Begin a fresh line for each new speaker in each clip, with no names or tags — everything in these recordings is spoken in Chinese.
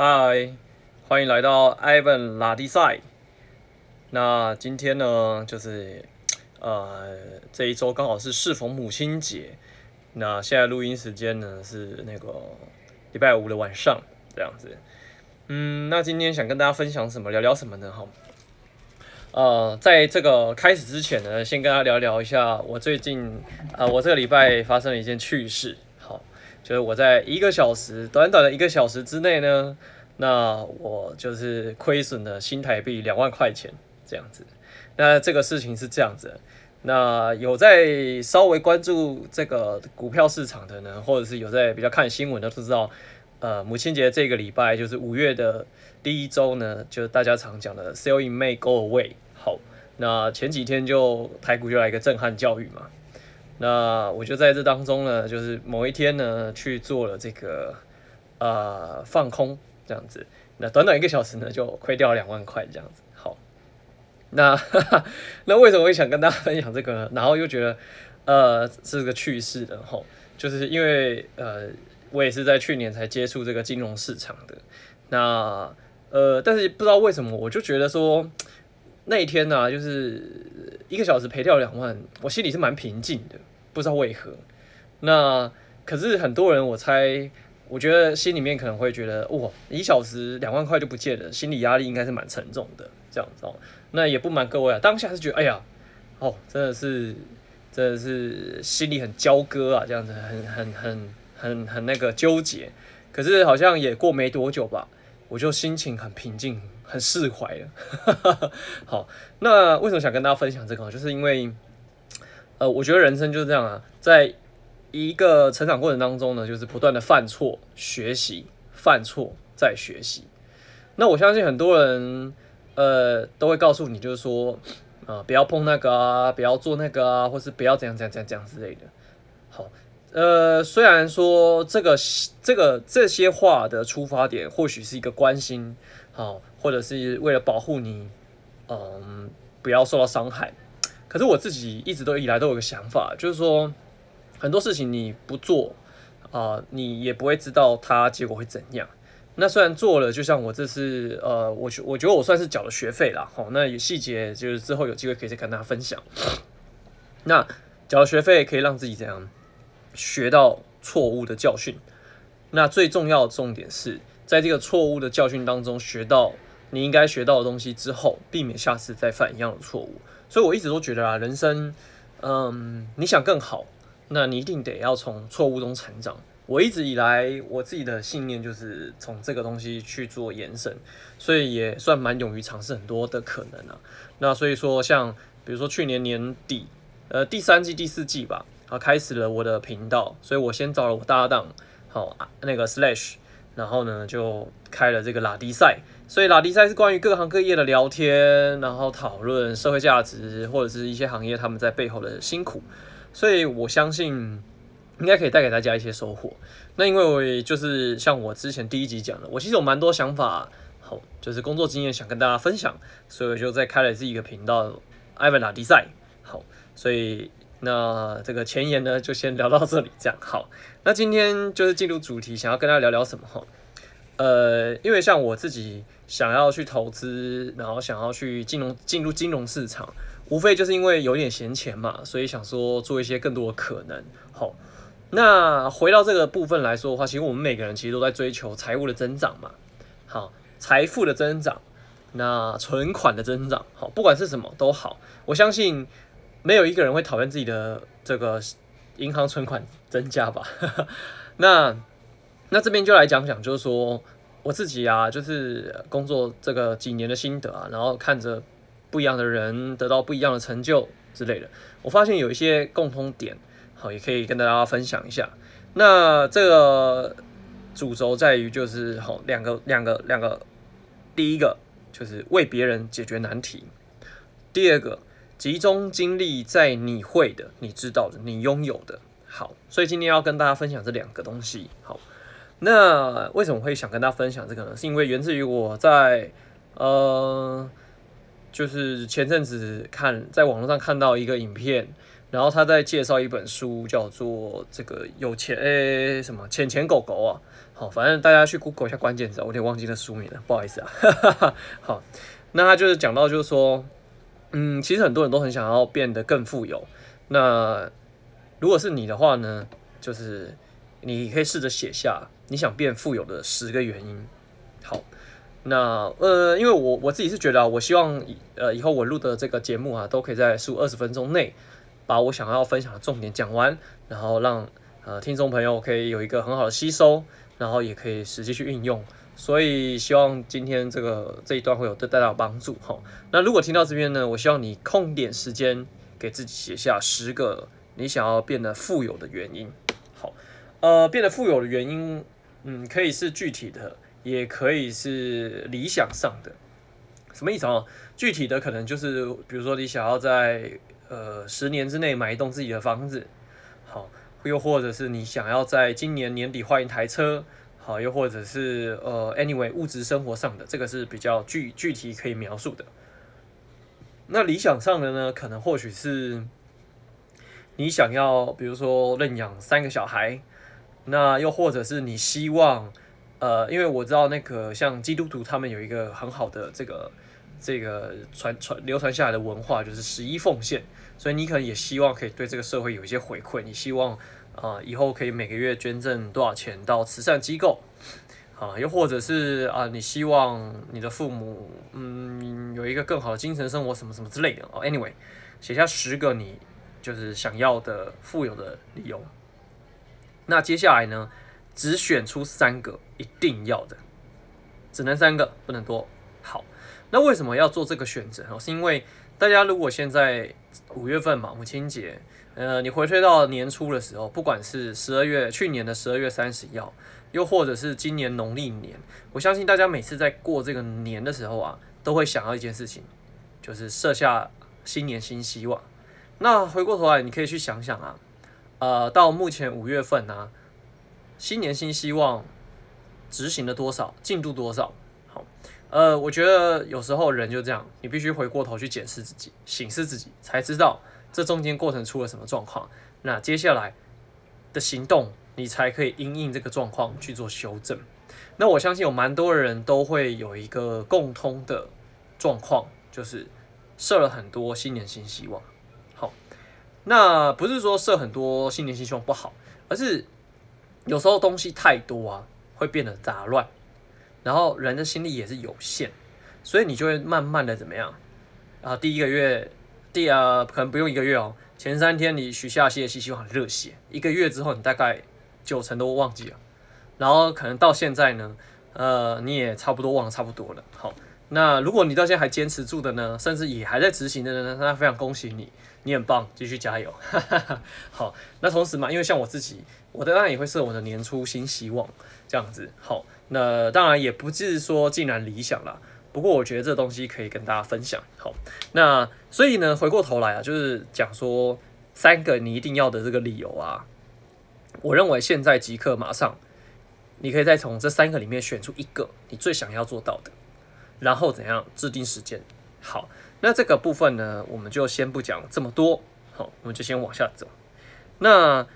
嗨，欢迎来到 Ivan 拉迪赛。那今天呢，就是呃这一周刚好是适逢母亲节。那现在录音时间呢是那个礼拜五的晚上，这样子。嗯，那今天想跟大家分享什么？聊聊什么呢？哈，呃，在这个开始之前呢，先跟大家聊聊一下我最近呃我这个礼拜发生了一件趣事。就是我在一个小时，短短的一个小时之内呢，那我就是亏损了新台币两万块钱这样子。那这个事情是这样子，那有在稍微关注这个股票市场的呢，或者是有在比较看新闻的都知道，呃，母亲节这个礼拜就是五月的第一周呢，就是大家常讲的 Selling May, Go Away”。好，那前几天就台股就来一个震撼教育嘛。那我就在这当中呢，就是某一天呢，去做了这个呃放空这样子，那短短一个小时呢，就亏掉两万块这样子。好，那哈哈 那为什么会想跟大家分享这个呢？然后又觉得呃是个趣事的吼，就是因为呃我也是在去年才接触这个金融市场的，那呃但是不知道为什么我就觉得说那一天呢、就是一个小时赔掉两万，我心里是蛮平静的。不知道为何，那可是很多人，我猜，我觉得心里面可能会觉得，哇，一小时两万块就不见了，心理压力应该是蛮沉重的，这样子哦。那也不瞒各位啊，当下是觉得，哎呀，哦，真的是，真的是心里很焦割啊，这样子，很很很很很那个纠结。可是好像也过没多久吧，我就心情很平静，很释怀了。好，那为什么想跟大家分享这个？就是因为。呃，我觉得人生就是这样啊，在一个成长过程当中呢，就是不断的犯错、学习、犯错再学习。那我相信很多人，呃，都会告诉你，就是说，啊、呃，不要碰那个啊，不要做那个啊，或是不要怎样怎样怎样怎样之类的。好，呃，虽然说这个这个这些话的出发点或许是一个关心，好，或者是为了保护你，嗯、不要受到伤害。可是我自己一直都以来都有个想法，就是说很多事情你不做啊、你也不会知道它结果会怎样。那虽然做了，就像我这次呃，我我觉得我算是缴了学费啦，好，那有细节就是之后有机会可以再跟大家分享。那缴了学费可以让自己怎样学到错误的教训？那最重要的重点是在这个错误的教训当中学到你应该学到的东西之后，避免下次再犯一样的错误。所以我一直都觉得啊，人生，嗯，你想更好，那你一定得要从错误中成长。我一直以来我自己的信念就是从这个东西去做延伸，所以也算蛮勇于尝试很多的可能啊。那所以说，像比如说去年年底，呃，第三季、第四季吧，啊，开始了我的频道，所以我先找了我搭档，好，那个 Slash，然后呢就开了这个拉迪赛。所以拉迪赛是关于各行各业的聊天，然后讨论社会价值或者是一些行业他们在背后的辛苦，所以我相信应该可以带给大家一些收获。那因为我就是像我之前第一集讲的，我其实有蛮多想法，好，就是工作经验想跟大家分享，所以我就再开了自己一个频道，Ivan 拉迪赛。好，所以那这个前言呢就先聊到这里，这样好。那今天就是进入主题，想要跟大家聊聊什么哈？呃，因为像我自己。想要去投资，然后想要去金融进入金融市场，无非就是因为有点闲钱嘛，所以想说做一些更多的可能。好，那回到这个部分来说的话，其实我们每个人其实都在追求财务的增长嘛。好，财富的增长，那存款的增长，好，不管是什么都好，我相信没有一个人会讨厌自己的这个银行存款增加吧。那那这边就来讲讲，就是说。我自己啊，就是工作这个几年的心得啊，然后看着不一样的人得到不一样的成就之类的，我发现有一些共通点，好，也可以跟大家分享一下。那这个主轴在于就是好两个两个两个，第一个就是为别人解决难题，第二个集中精力在你会的、你知道的、你拥有的。好，所以今天要跟大家分享这两个东西。好。那为什么会想跟大家分享这个呢？是因为源自于我在呃，就是前阵子看在网络上看到一个影片，然后他在介绍一本书，叫做这个有钱诶什么钱钱狗狗啊，好，反正大家去 Google 一下关键词，我有点忘记那书名了，不好意思啊。好，那他就是讲到，就是说，嗯，其实很多人都很想要变得更富有。那如果是你的话呢，就是你可以试着写下你想变富有的十个原因。好，那呃，因为我我自己是觉得啊，我希望以呃以后我录的这个节目啊，都可以在十五二十分钟内把我想要分享的重点讲完，然后让呃听众朋友可以有一个很好的吸收。然后也可以实际去运用，所以希望今天这个这一段会有对大家有帮助哈。那如果听到这边呢，我希望你空点时间给自己写下十个你想要变得富有的原因。好，呃，变得富有的原因，嗯，可以是具体的，也可以是理想上的。什么意思啊？具体的可能就是，比如说你想要在呃十年之内买一栋自己的房子，好。又或者是你想要在今年年底换一台车，好，又或者是呃，anyway，物质生活上的这个是比较具具体可以描述的。那理想上的呢，可能或许是你想要，比如说认养三个小孩，那又或者是你希望，呃，因为我知道那个像基督徒他们有一个很好的这个这个传传流传下来的文化，就是十一奉献，所以你可能也希望可以对这个社会有一些回馈，你希望。啊，以后可以每个月捐赠多少钱到慈善机构？啊，又或者是啊，你希望你的父母嗯有一个更好的精神生活，什么什么之类的哦。Anyway，写下十个你就是想要的富有的理由。那接下来呢，只选出三个一定要的，只能三个，不能多。好，那为什么要做这个选择？哦，是因为大家如果现在五月份嘛，母亲节。呃，你回推到年初的时候，不管是十二月去年的十二月三十一号，又或者是今年农历年，我相信大家每次在过这个年的时候啊，都会想到一件事情，就是设下新年新希望。那回过头来，你可以去想想啊，呃，到目前五月份呢，啊，新年新希望执行了多少，进度多少？好，呃，我觉得有时候人就这样，你必须回过头去检视自己，省视自己，才知道。这中间过程出了什么状况？那接下来的行动，你才可以因应这个状况去做修正。那我相信有蛮多人都会有一个共通的状况，就是设了很多新年新希望。好，那不是说设很多新年新希望不好，而是有时候东西太多啊，会变得杂乱，然后人的心力也是有限，所以你就会慢慢的怎么样啊？第一个月。第二，可能不用一个月哦。前三天你许下新的希望很热血，一个月之后你大概九成都忘记了，然后可能到现在呢，呃，你也差不多忘了差不多了。好，那如果你到现在还坚持住的呢，甚至也还在执行的呢，那非常恭喜你，你很棒，继续加油。好，那同时嘛，因为像我自己，我当然也会设我的年初新希望这样子。好，那当然也不是说尽然理想了。不过我觉得这东西可以跟大家分享。好，那所以呢，回过头来啊，就是讲说三个你一定要的这个理由啊。我认为现在即刻马上，你可以再从这三个里面选出一个你最想要做到的，然后怎样制定时间。好，那这个部分呢，我们就先不讲这么多。好，我们就先往下走。那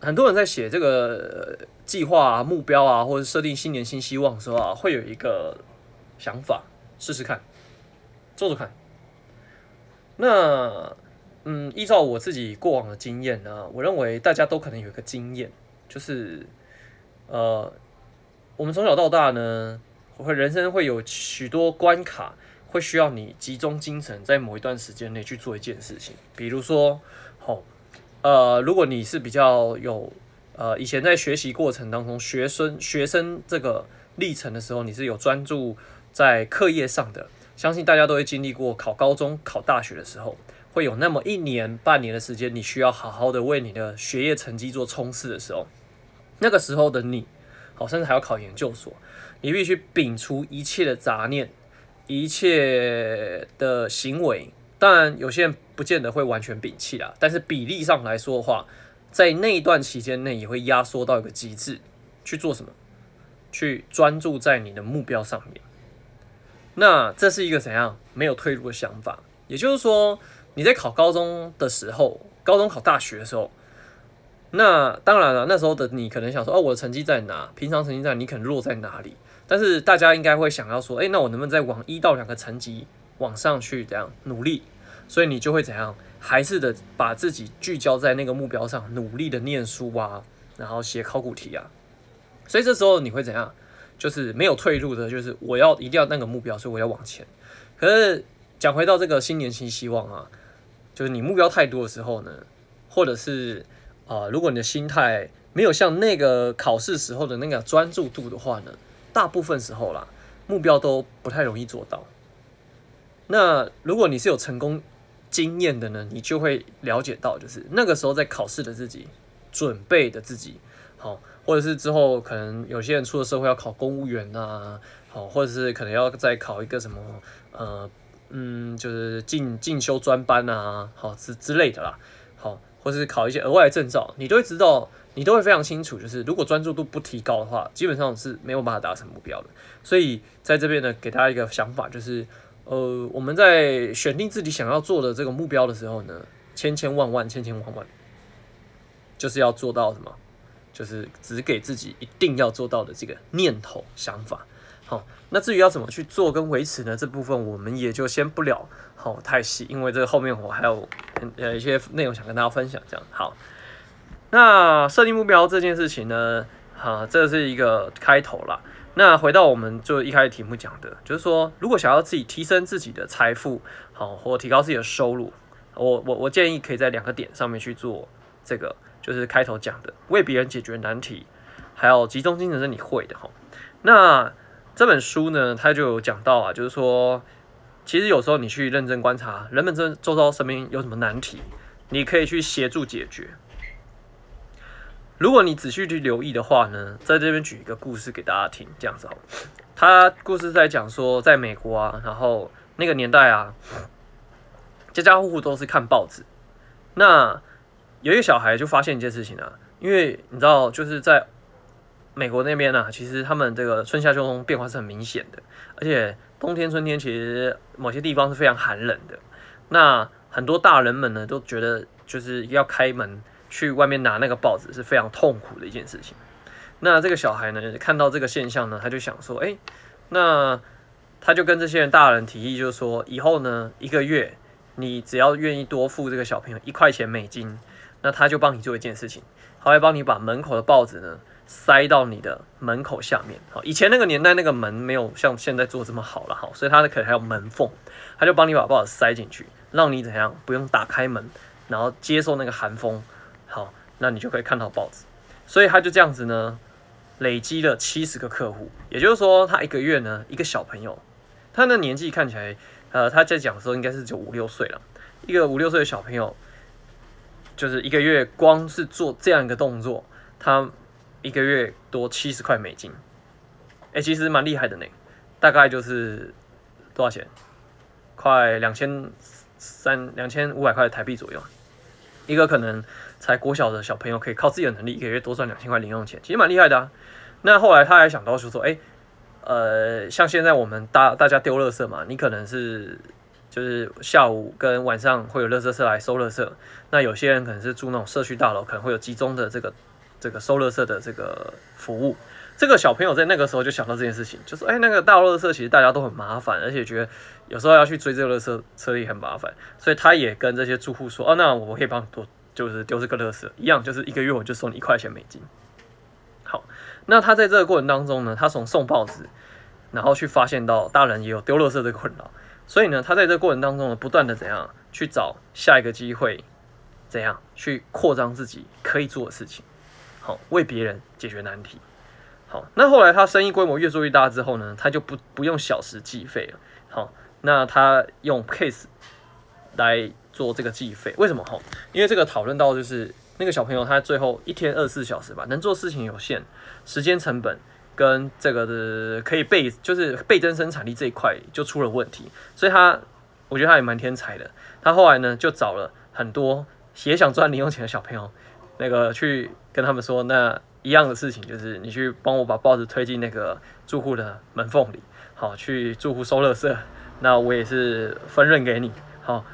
很多人在写这个计划啊、目标啊，或者设定新年新希望的时候啊，会有一个想法。试试看，做做看。那，嗯，依照我自己过往的经验呢，我认为大家都可能有一个经验，就是，呃，我们从小到大呢，会人生会有许多关卡，会需要你集中精神，在某一段时间内去做一件事情。比如说，好，呃，如果你是比较有，呃，以前在学习过程当中，学生学生这个历程的时候，你是有专注。在课业上的，相信大家都会经历过考高中、考大学的时候，会有那么一年半年的时间，你需要好好的为你的学业成绩做冲刺的时候，那个时候的你，好，甚至还要考研究所，你必须摒除一切的杂念，一切的行为。当然，有些人不见得会完全摒弃啦，但是比例上来说的话，在那一段期间内，也会压缩到一个极致，去做什么？去专注在你的目标上面。那这是一个怎样没有退路的想法？也就是说，你在考高中的时候，高中考大学的时候，那当然了，那时候的你可能想说，哦，我的成绩在哪？平常成绩在，你可能落在哪里？但是大家应该会想要说，哎，那我能不能再往一到两个层级往上去这样努力？所以你就会怎样？还是的，把自己聚焦在那个目标上，努力的念书啊，然后写考古题啊。所以这时候你会怎样？就是没有退路的，就是我要一定要那个目标，所以我要往前。可是讲回到这个新年新希望啊，就是你目标太多的时候呢，或者是啊、如果你的心态没有像那个考试时候的那个专注度的话呢，大部分时候啦，目标都不太容易做到。那如果你是有成功经验的呢，你就会了解到，就是那个时候在考试的自己，准备的自己，好，或者是之后可能有些人出了社会要考公务员啊，好，或者是可能要再考一个什么，呃，嗯，就是进进修专班啊，好之之类的啦，好，或者是考一些额外的证照，你都会知道，你都会非常清楚，就是如果专注度不提高的话，基本上是没有办法达成目标的。所以在这边呢，给大家一个想法，就是。呃，我们在选定自己想要做的这个目标的时候呢，千千万万，千千万万，就是要做到什么？就是只给自己一定要做到的这个念头、想法。好，那至于要怎么去做跟维持呢？这部分我们也就先不聊，好太细，因为这个后面我还有呃一些内容想跟大家分享。这样好，那设定目标这件事情呢，哈，这是一个开头啦。那回到我们就一开始题目讲的，就是说，如果想要自己提升自己的财富，好，或提高自己的收入，我我我建议可以在两个点上面去做这个，就是开头讲的，为别人解决难题，还有集中精神是你会的哈。那这本书呢，它就有讲到啊，就是说，其实有时候你去认真观察人们这周遭身边有什么难题，你可以去协助解决。如果你仔细去留意的话呢，在这边举一个故事给大家听，这样子哦。他故事在讲说，在美国啊，然后那个年代啊，家家户户都是看报纸。那有一个小孩就发现一件事情啊，因为你知道，就是在美国那边呢，其实他们这个春夏秋冬变化是很明显的，而且冬天、春天其实某些地方是非常寒冷的。那很多大人们呢都觉得，就是要开门。去外面拿那个报纸是非常痛苦的一件事情。那这个小孩呢，看到这个现象呢，他就想说，哎，那他就跟这些人大人提议，就是说，以后呢，一个月你只要愿意多付这个小朋友一块钱美金，那他就帮你做一件事情，他会帮你把门口的报纸呢塞到你的门口下面。好，以前那个年代那个门没有像现在做这么好了，好，所以他可能还有门缝，他就帮你把报纸塞进去，让你怎样不用打开门，然后接受那个寒风。好，那你就可以看到报纸，所以他就这样子呢，累积了七十个客户，也就是说，他一个月呢，一个小朋友，他的年纪看起来，呃，他在讲的时候应该是只有五六岁了，一个五六岁的小朋友，就是一个月光是做这样一个动作，他一个月多七十块美金，哎、其实蛮厉害的呢，大概就是多少钱？快两千三两千五百块台币左右，一个可能。才国小的小朋友可以靠自己的能力，一个月多赚两千块零用钱，其实蛮厉害的啊。那后来他还想到说说，哎，呃，像现在我们大大家丢垃圾嘛，你可能是就是下午跟晚上会有垃圾车来收垃圾。那有些人可能是住那种社区大楼，可能会有集中的这个这个收垃圾的这个服务。这个小朋友在那个时候就想到这件事情，就说，哎，那个大垃圾其实大家都很麻烦，而且觉得有时候要去追这个垃圾车也很麻烦，所以他也跟这些住户说，哦，那我可以帮你多。就是丢这个垃圾一样，就是一个月我就送你一块钱美金。好，那他在这个过程当中呢，他从送报纸，然后去发现到大人也有丢垃圾这个困扰，所以呢，他在这个过程当中呢，不断的怎样去找下一个机会，怎样去扩张自己可以做的事情，好，为别人解决难题。好，那后来他生意规模越做越大之后呢，他就不不用小时计费了。好，那他用 case 来。做这个计费，为什么吼？因为这个讨论到就是那个小朋友他最后一天二十四小时吧，能做事情有限，时间成本跟这个的可以倍就是倍增生产力这一块就出了问题，所以他我觉得他也蛮天才的。他后来呢就找了很多也想赚零用钱的小朋友，那个去跟他们说，那一样的事情就是你去帮我把报纸推进那个住户的门缝里，好，去住户收垃圾，那我也是分润给你，好。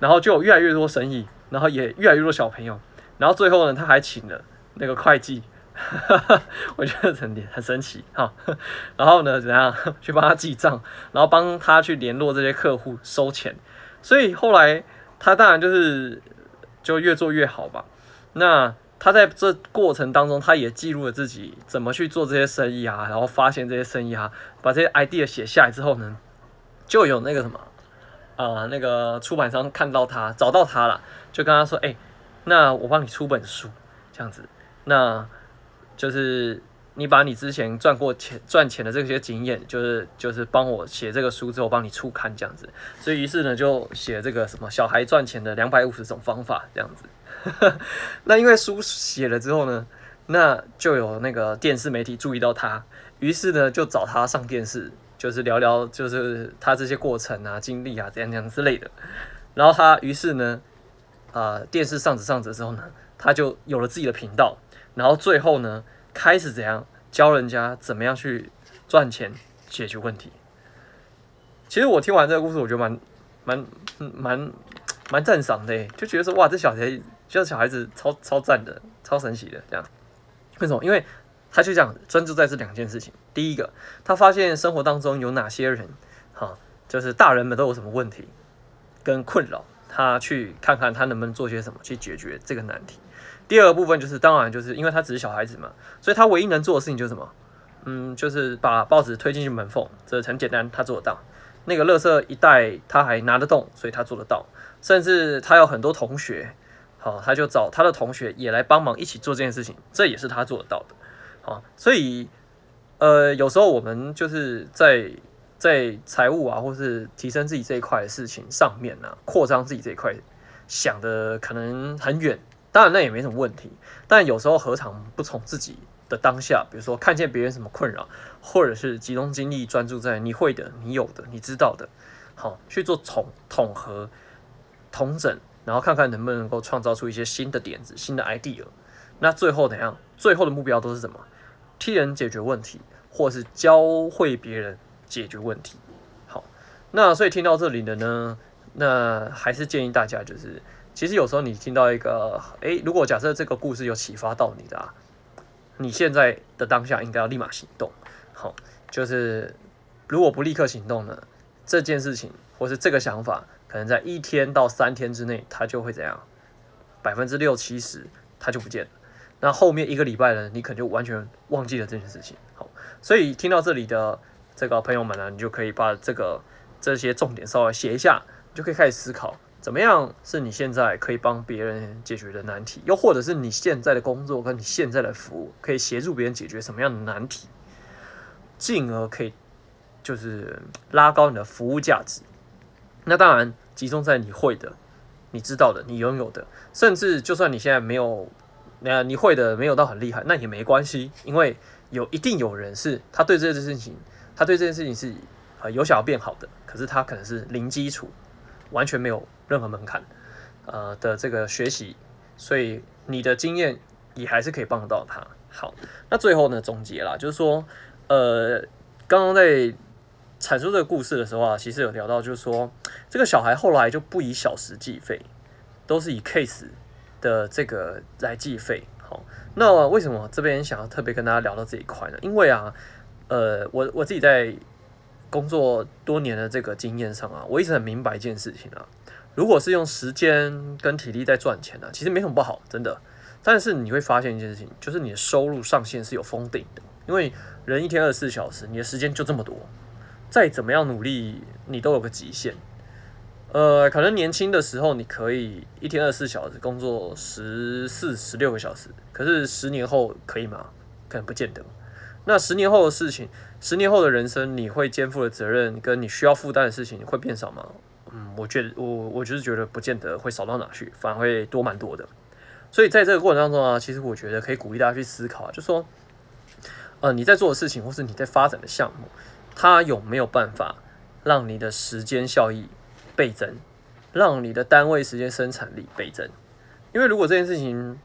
然后就有越来越多生意，然后也越来越多小朋友，然后最后呢，他还请了那个会计，我觉得很很神奇哈。然后呢，怎样去帮他记账，然后帮他去联络这些客户收钱。所以后来他当然就是就越做越好吧。那他在这过程当中，他也记录了自己怎么去做这些生意啊，然后发现这些生意啊，把这些 idea 写下来之后呢，就有那个什么。啊、呃，那个出版商看到他，找到他了，就跟他说：“哎、那我帮你出本书，这样子，那就是你把你之前赚过钱、赚钱的这些经验，就是就是帮我写这个书之后，帮你出刊这样子。所以于是呢，就写这个什么小孩赚钱的两百五十种方法这样子。那因为书写了之后呢，那就有那个电视媒体注意到他，于是呢，就找他上电视。”就是聊聊，就是他这些过程啊、经历啊，怎样怎样之类的。然后他于是呢，啊、电视上着上着之后呢，他就有了自己的频道。然后最后呢，开始怎样教人家怎么样去赚钱、解决问题。其实我听完这个故事，我觉得蛮蛮蛮蛮赞赏的，就觉得说哇，这小孩，这小孩子超超赞的，超神奇的这样。为什么？因为。他就这样专注在这两件事情。第一个，他发现生活当中有哪些人，哈，就是大人们都有什么问题跟困扰，他去看看他能不能做些什么去解决这个难题。第二个部分就是，当然就是因为他只是小孩子嘛，所以他唯一能做的事情就是什么？嗯，就是把报纸推进去门缝，这很简单，他做得到。那个垃圾一袋他还拿得动，所以他做得到。甚至他有很多同学，好，他就找他的同学也来帮忙一起做这件事情，这也是他做得到的。好，所以，呃，有时候我们就是在在财务啊，或是提升自己这一块的事情上面呢、扩张自己这一块，想的可能很远，当然那也没什么问题。但有时候何尝不从自己的当下，比如说看见别人什么困扰，或者是集中精力专注在你会的、你有的、你知道的，好去做统统合、统整，然后看看能不能够创造出一些新的点子、新的 idea。那最后怎样？最后的目标都是什么？替人解决问题，或是教会别人解决问题。好，那所以听到这里的呢，那还是建议大家，就是其实有时候你听到一个，诶，如果假设这个故事有启发到你的啊，你现在的当下应该要立马行动。好，就是如果不立刻行动呢，这件事情或是这个想法，可能在一天到三天之内，它就会怎样？百分之六七十，它就不见了。那后面一个礼拜呢，你可能就完全忘记了这件事情。好，所以听到这里的这个朋友们呢，你就可以把这个这些重点稍微写一下，你就可以开始思考，怎么样是你现在可以帮别人解决的难题，又或者是你现在的工作跟你现在的服务可以协助别人解决什么样的难题，进而可以就是拉高你的服务价值。那当然集中在你会的、你知道的、你拥有的，甚至就算你现在没有。那你会的没有到很厉害，那也没关系，因为有一定有人是他对这件事情，他对这件事情是呃有想要变好的，可是他可能是零基础，完全没有任何门槛，呃的这个学习，所以你的经验也还是可以帮得到他。好，那最后呢，总结啦，就是说，呃，刚刚在阐述这个故事的时候啊，其实有聊到，就是说这个小孩后来就不以小时计费，都是以 case。的这个来计费，好，那为什么这边想要特别跟大家聊到这一块呢？因为啊，呃，我我自己在工作多年的这个经验上啊，我一直很明白一件事情啊，如果是用时间跟体力在赚钱呢，啊，其实没什么不好，真的。但是你会发现一件事情，就是你的收入上限是有封顶的，因为人一天二十四小时，你的时间就这么多，再怎么样努力，你都有个极限。呃，可能年轻的时候你可以一天二十四小时工作十四、十六个小时，可是十年后可以吗？可能不见得。那十年后的事情，十年后的人生，你会肩负的责任跟你需要负担的事情会变少吗？嗯，我觉得我我就是觉得不见得会少到哪去，反而会多蛮多的。所以在这个过程当中啊，其实我觉得可以鼓励大家去思考啊，就说，呃，你在做的事情或是你在发展的项目，它有没有办法让你的时间效益倍增，让你的单位时间生产力倍增。因为如果这件事情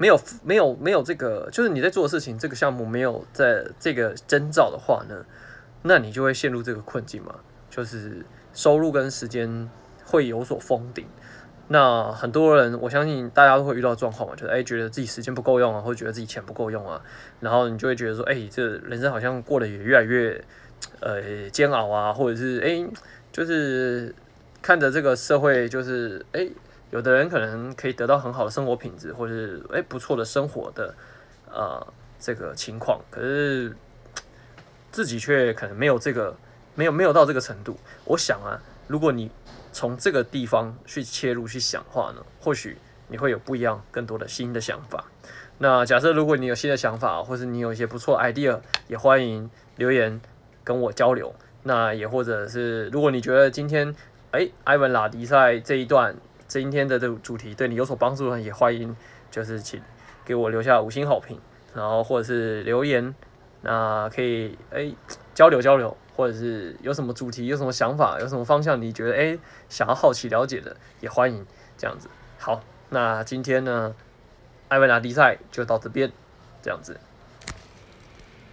没有没有没有这个，就是你在做的事情，这个项目没有在这个征兆的话呢，那你就会陷入这个困境嘛，就是收入跟时间会有所封顶。那很多人，我相信大家都会遇到状况嘛，就是哎，觉得自己时间不够用啊，或者觉得自己钱不够用啊，然后你就会觉得说，哎，这人生好像过得也越来越呃煎熬啊，或者是哎，就是看着这个社会，就是哎，有的人可能可以得到很好的生活品质，或是哎不错的生活的呃这个情况，可是自己却可能没有这个，没有没有到这个程度。我想啊，如果你从这个地方去切入去想话呢，或许你会有不一样、更多的新的想法。那假设如果你有新的想法，或是你有一些不错 idea，也欢迎留言跟我交流。那也或者是如果你觉得今天哎，艾文拉迪赛这一段今天的这个主题对你有所帮助呢，也欢迎就是请给我留下五星好评，然后或者是留言，那可以哎交流交流。或者是有什么主题，有什么想法，有什么方向，你觉得诶想要好奇了解的，也欢迎这样子。好，那今天呢，艾维拉迪赛就到这边，这样子。